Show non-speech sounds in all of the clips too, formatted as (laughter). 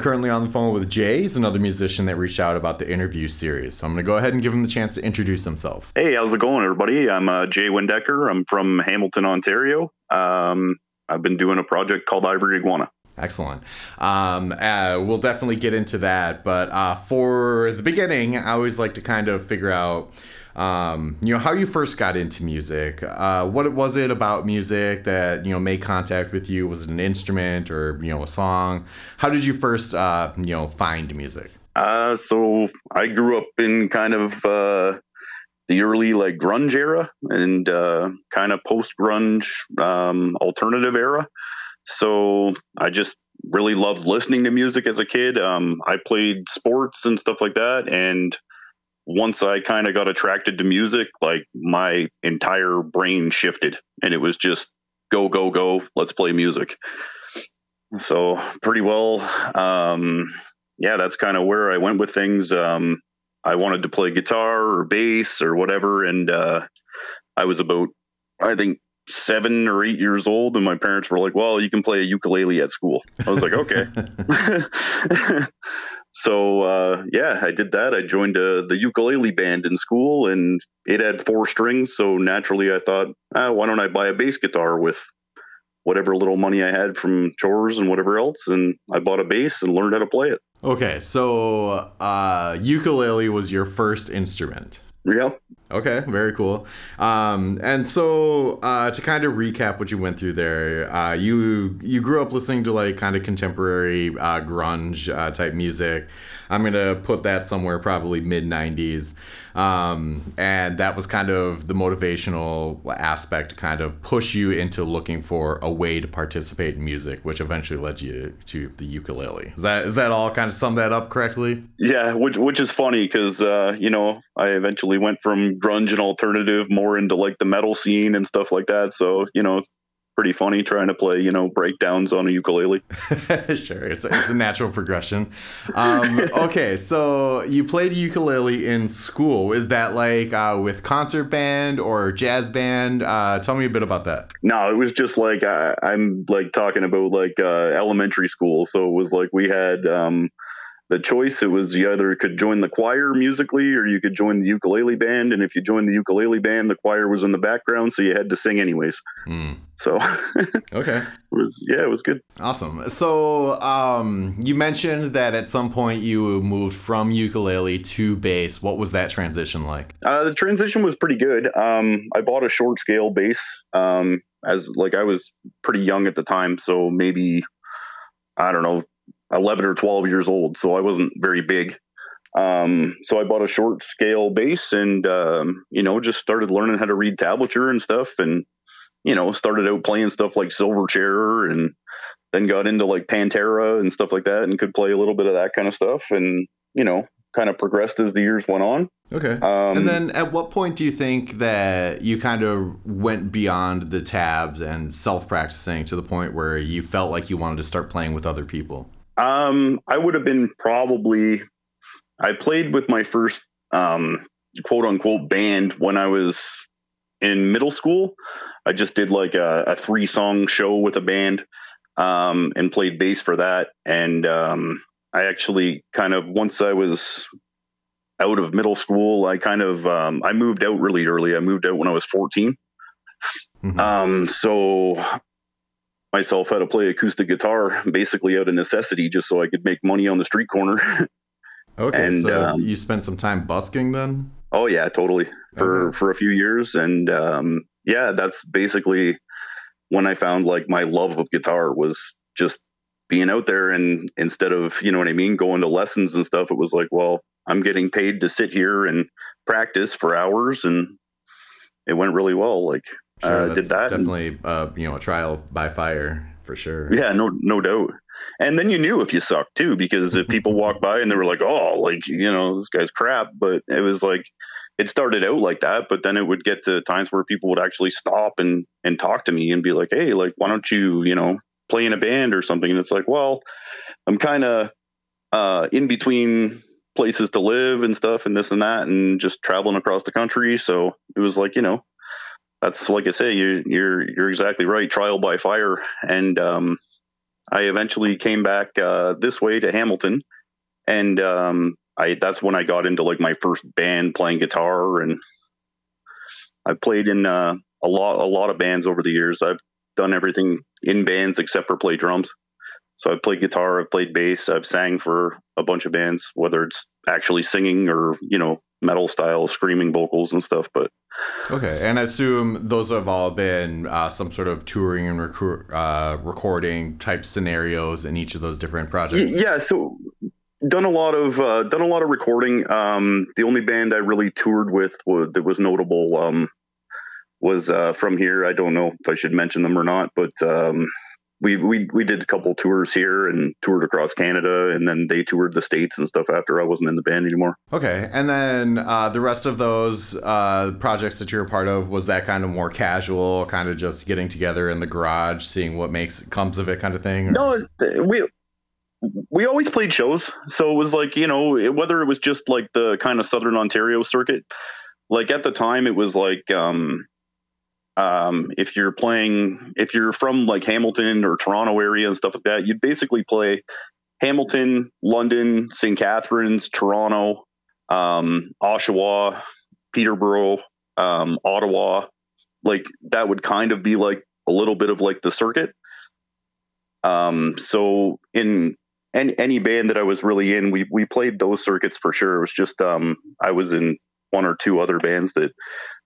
All right, I'm currently on the phone with Jay. He's another musician that reached out about the interview series. So I'm going to go ahead and give him the chance to introduce himself. Hey, how's it going, everybody? I'm uh, Jay Windecker. I'm from Hamilton, Ontario. Um, I've been doing a project called Ivory Iguana. Excellent. Um, uh, we'll definitely get into that. But uh, for the beginning, I always like to kind of figure out, um, you know, how you first got into music. Uh, what was it about music that you know made contact with you? Was it an instrument or you know a song? How did you first uh, you know find music? Uh, so I grew up in kind of uh, the early like grunge era and uh, kind of post grunge um, alternative era. So I just really loved listening to music as a kid. Um, I played sports and stuff like that. And once I kind of got attracted to music, like my entire brain shifted and it was just go, go, go, let's play music. So pretty well, um, yeah, that's kind of where I went with things. Um, I wanted to play guitar or bass or whatever. And uh, I was about, I think, seven or eight years old, and my parents were like, "Well, you can play a ukulele at school." I was like, "Okay." (laughs) (laughs) so uh, yeah, I did that. I joined uh, the ukulele band in school, and it had four strings. So naturally, I thought, ah, "Why don't I buy a bass guitar with whatever little money I had from chores and whatever else?" And I bought a bass and learned how to play it. Okay, so uh, ukulele was your first instrument. Yeah. Okay, very cool. Um, and so uh, to kind of recap what you went through there, uh, you you grew up listening to like kind of contemporary uh, grunge uh, type music. I'm gonna put that somewhere probably mid '90s, um, and that was kind of the motivational aspect to kind of push you into looking for a way to participate in music, which eventually led you to the ukulele. Is that is that all kind of sum that up correctly? Yeah, which which is funny because uh, you know I eventually went from grunge and alternative more into like the metal scene and stuff like that. So you know pretty funny trying to play, you know, breakdowns on a ukulele. (laughs) sure, it's a, it's a natural progression. Um, okay, so you played ukulele in school. Is that like uh, with concert band or jazz band? Uh, tell me a bit about that. No, it was just like I, am like talking about like uh, elementary school. So it was like we had. Um, the choice. It was you either could join the choir musically or you could join the ukulele band. And if you joined the ukulele band the choir was in the background so you had to sing anyways. Mm. so (laughs) okay. it was yeah it was good. Awesome. So um, you mentioned that at some point you moved from ukulele to bass. What was that transition like? Uh, the transition was pretty good. Um, i bought a short scale bass um, as like i was pretty young at the time. So maybe I don't know, 11 or 12 years old, so I wasn't very big. Um, so I bought a short scale bass and, um, you know, just started learning how to read tablature and stuff. And, you know, started out playing stuff like Silverchair and then got into like Pantera and stuff like that and could play a little bit of that kind of stuff. And, you know, kind of progressed as the years went on. Okay. Um, and then at what point do you think that you kind of went beyond the tabs and self practicing to the point where you felt like you wanted to start playing with other people? Um, I would have been probably. I played with my first um, quote unquote band when I was in middle school. I just did like a, a three song show with a band um, and played bass for that. And um, I actually kind of once I was out of middle school, I kind of um, I moved out really early. I moved out when I was 14. Mm-hmm. Um, so myself how to play acoustic guitar basically out of necessity just so I could make money on the street corner. (laughs) okay, and, so um, you spent some time busking then? Oh yeah, totally for okay. for a few years, and um, yeah, that's basically when I found like my love of guitar was just being out there and instead of you know what I mean going to lessons and stuff, it was like, well, I'm getting paid to sit here and practice for hours, and it went really well. Like Sure, uh, did that. Definitely, uh, you know, a trial by fire for sure. Yeah, no, no doubt. And then you knew if you sucked too, because if people (laughs) walked by and they were like, "Oh, like you know, this guy's crap," but it was like it started out like that, but then it would get to times where people would actually stop and and talk to me and be like, "Hey, like, why don't you, you know, play in a band or something?" And it's like, well, I'm kind of uh, in between places to live and stuff and this and that and just traveling across the country so it was like you know that's like I say, you, you're you're exactly right. Trial by fire, and um, I eventually came back uh, this way to Hamilton, and um, I that's when I got into like my first band playing guitar, and I played in uh, a lot a lot of bands over the years. I've done everything in bands except for play drums. So I've played guitar, I've played bass, I've sang for a bunch of bands, whether it's actually singing or you know metal style screaming vocals and stuff. But okay, and I assume those have all been uh, some sort of touring and uh, recording type scenarios in each of those different projects. Yeah, so done a lot of uh, done a lot of recording. Um, the only band I really toured with was, that was notable um, was uh, from here. I don't know if I should mention them or not, but um, we we we did a couple tours here and toured across Canada, and then they toured the states and stuff after I wasn't in the band anymore. Okay, and then uh, the rest of those uh, projects that you're a part of was that kind of more casual, kind of just getting together in the garage, seeing what makes comes of it, kind of thing. Or? No, we we always played shows, so it was like you know whether it was just like the kind of Southern Ontario circuit. Like at the time, it was like um, um, if you're playing, if you're from like Hamilton or Toronto area and stuff like that, you'd basically play Hamilton, London, St. Catharines, Toronto, um, Oshawa, Peterborough, um, Ottawa. Like that would kind of be like a little bit of like the circuit. Um, so in any any band that I was really in, we we played those circuits for sure. It was just um, I was in one or two other bands that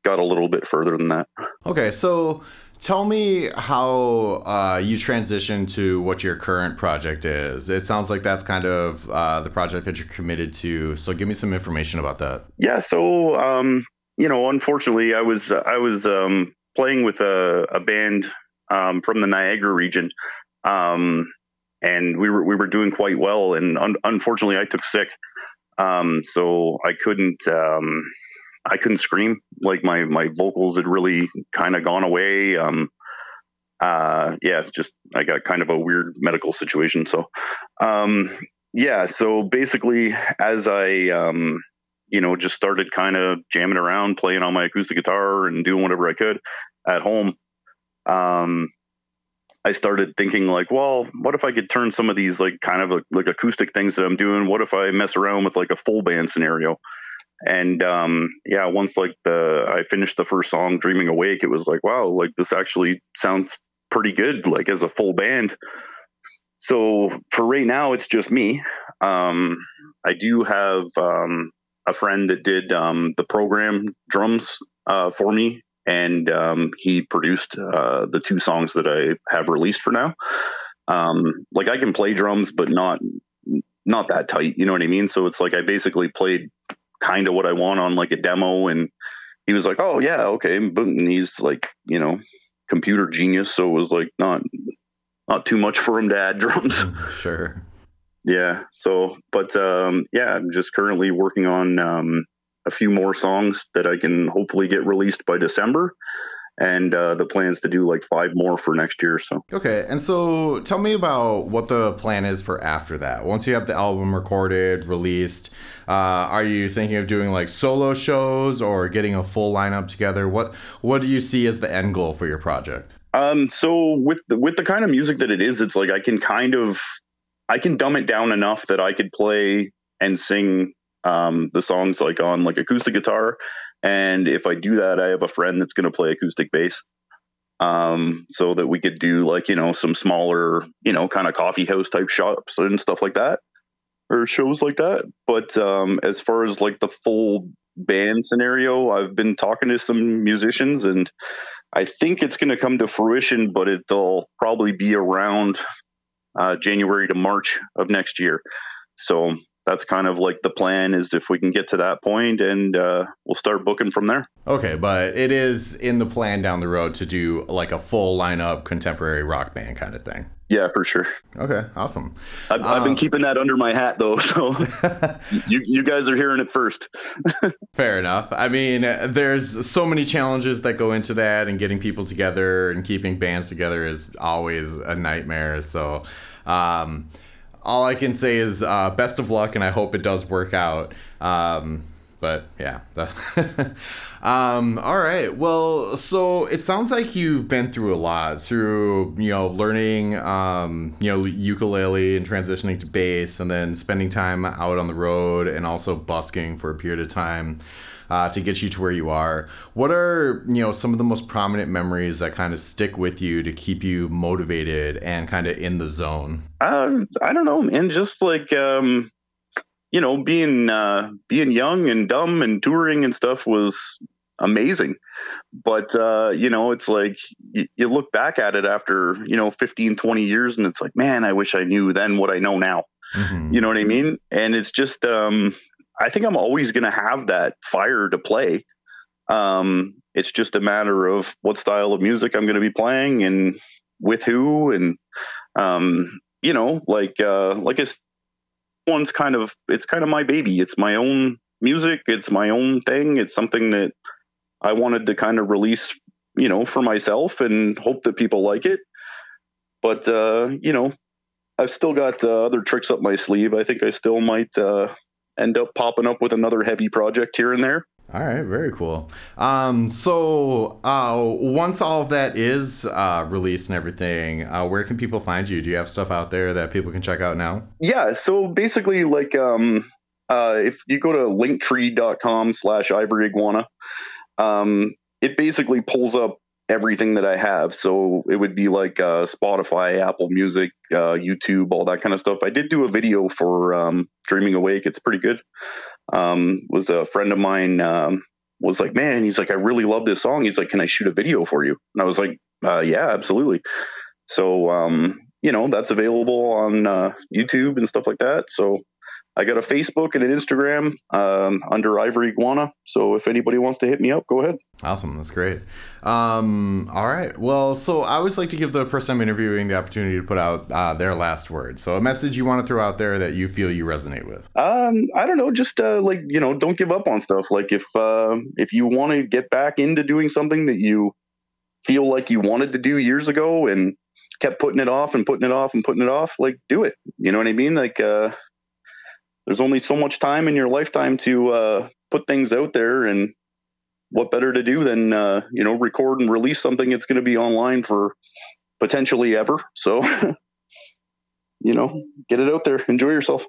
got a little bit further than that. Okay, so tell me how uh, you transitioned to what your current project is. It sounds like that's kind of uh, the project that you're committed to. So give me some information about that. Yeah. So um, you know, unfortunately, I was I was um, playing with a, a band um, from the Niagara region. Um, and we were we were doing quite well, and un- unfortunately, I took sick, um, so I couldn't um, I couldn't scream. Like my my vocals had really kind of gone away. Um, uh, yeah, it's just I got kind of a weird medical situation. So, um, yeah. So basically, as I um, you know just started kind of jamming around, playing on my acoustic guitar and doing whatever I could at home. Um, I started thinking like, well, what if I could turn some of these like kind of like acoustic things that I'm doing? What if I mess around with like a full band scenario? And um, yeah once like the i finished the first song dreaming awake it was like wow like this actually sounds pretty good like as a full band. So for right now it's just me. Um, i do have um, a friend that did um, the program drums uh, for me and um, he produced uh, the two songs that i have released for now. Um, like i can play drums but not not that tight you know what i mean? So it's like i basically played kind of what I want on like a demo. And he was like, oh, yeah, okay. And he's like, you know, computer genius. So it was like not, not too much for him to add drums. (laughs) Sure. Yeah. So, but um, yeah, I'm just currently working on um, a few more songs that I can hopefully get released by December and uh, the plans to do like five more for next year. So okay, and so tell me about what the plan is for after that. Once you have the album recorded, released, uh, are you thinking of doing like solo shows or getting a full lineup together? What what do you see as the end goal for your project? Um, so with the, with the kind of music that it is, it's like I can kind of I can dumb it down enough that I could play and sing um, the songs like on like acoustic guitar and if I do that, I have a friend that's going to play acoustic bass. Um, so that we could do like, you know, some smaller, you know, kind of coffee house type shops and stuff like that or shows like that. But um, as far as like the full band scenario, I've been talking to some musicians and I think it's going to come to fruition, but it'll probably be around uh, January to March of next year. So that's kind of like the plan is if we can get to that point and uh, we'll start booking from there. Okay but it is in the plan down the road to do like a full lineup contemporary rock band kind of thing. Yeah for sure. Okay awesome. I've, um, I've been um, keeping that under my hat though (laughs) so (laughs) you, you guys are hearing it first. (laughs) Fair enough. I mean there's so many challenges that go into that and getting people together and keeping bands together is always a nightmare so um, all I can say is uh, best of luck, and I hope it does work out. Um, but yeah. (laughs) um, all right. Well, so it sounds like you've been through a lot through, you know, learning, um, you know, ukulele and transitioning to bass and then spending time out on the road and also busking for a period of time. Uh, to get you to where you are. What are you know some of the most prominent memories that kind of stick with you to keep you motivated and kind of in the zone? Uh, I don't know, man. Just like um, you know, being uh, being young and dumb and touring and stuff was amazing. But uh, you know, it's like y- you look back at it after you know 15, 20 years, and it's like, man, I wish I knew then what I know now. Mm-hmm. You know what I mean? And it's just, um, I think I'm always going to have that fire to play. Um, it's just a matter of what style of music I'm going to be playing and with who, and um, you know, like uh, like I one's kind of it's kind of my baby. It's my own music. It's my own thing. It's something that I wanted to kind of release, you know, for myself and hope that people like it. But uh, you know, I've still got uh, other tricks up my sleeve. I think I still might uh, end up popping up with another heavy project here and there. All right, very cool. Um, so uh, once all of that is uh, released and everything, uh, where can people find you? Do you have stuff out there that people can check out now? Yeah. So basically, like, um, uh, if you go to linktree.com slash ivory iguana, um, it basically pulls up everything that I have. So it would be like uh, Spotify, Apple Music, uh, YouTube, all that kind of stuff. I did do a video for um, Dreaming Awake. It's pretty good um, was a friend of mine um, was like, man, he's like, I really love this song. He's like, can I shoot a video for you? And I was like, uh, yeah, absolutely. So, um, you know, that's available on uh, YouTube and stuff like that. So I got a Facebook and an Instagram um, under Ivory Iguana. So if anybody wants to hit me up, go ahead. Awesome. That's great. Um, all right. Well, so I always like to give the person I'm interviewing the opportunity to put out uh, their last word. So a message you want to throw out there that you feel you resonate with. Um, I don't know. Just uh, like you know, don't give up on stuff. Like if uh, if you want to get back into doing something that you feel like you wanted to do years ago and kept putting it off and putting it off and putting it off, like do it. You know what I mean? Like uh, there's only so much time in your lifetime to uh, put things out there and what better to do than uh, you know record and release something that's going to be online for potentially ever. So (laughs) you know get it out there. Enjoy yourself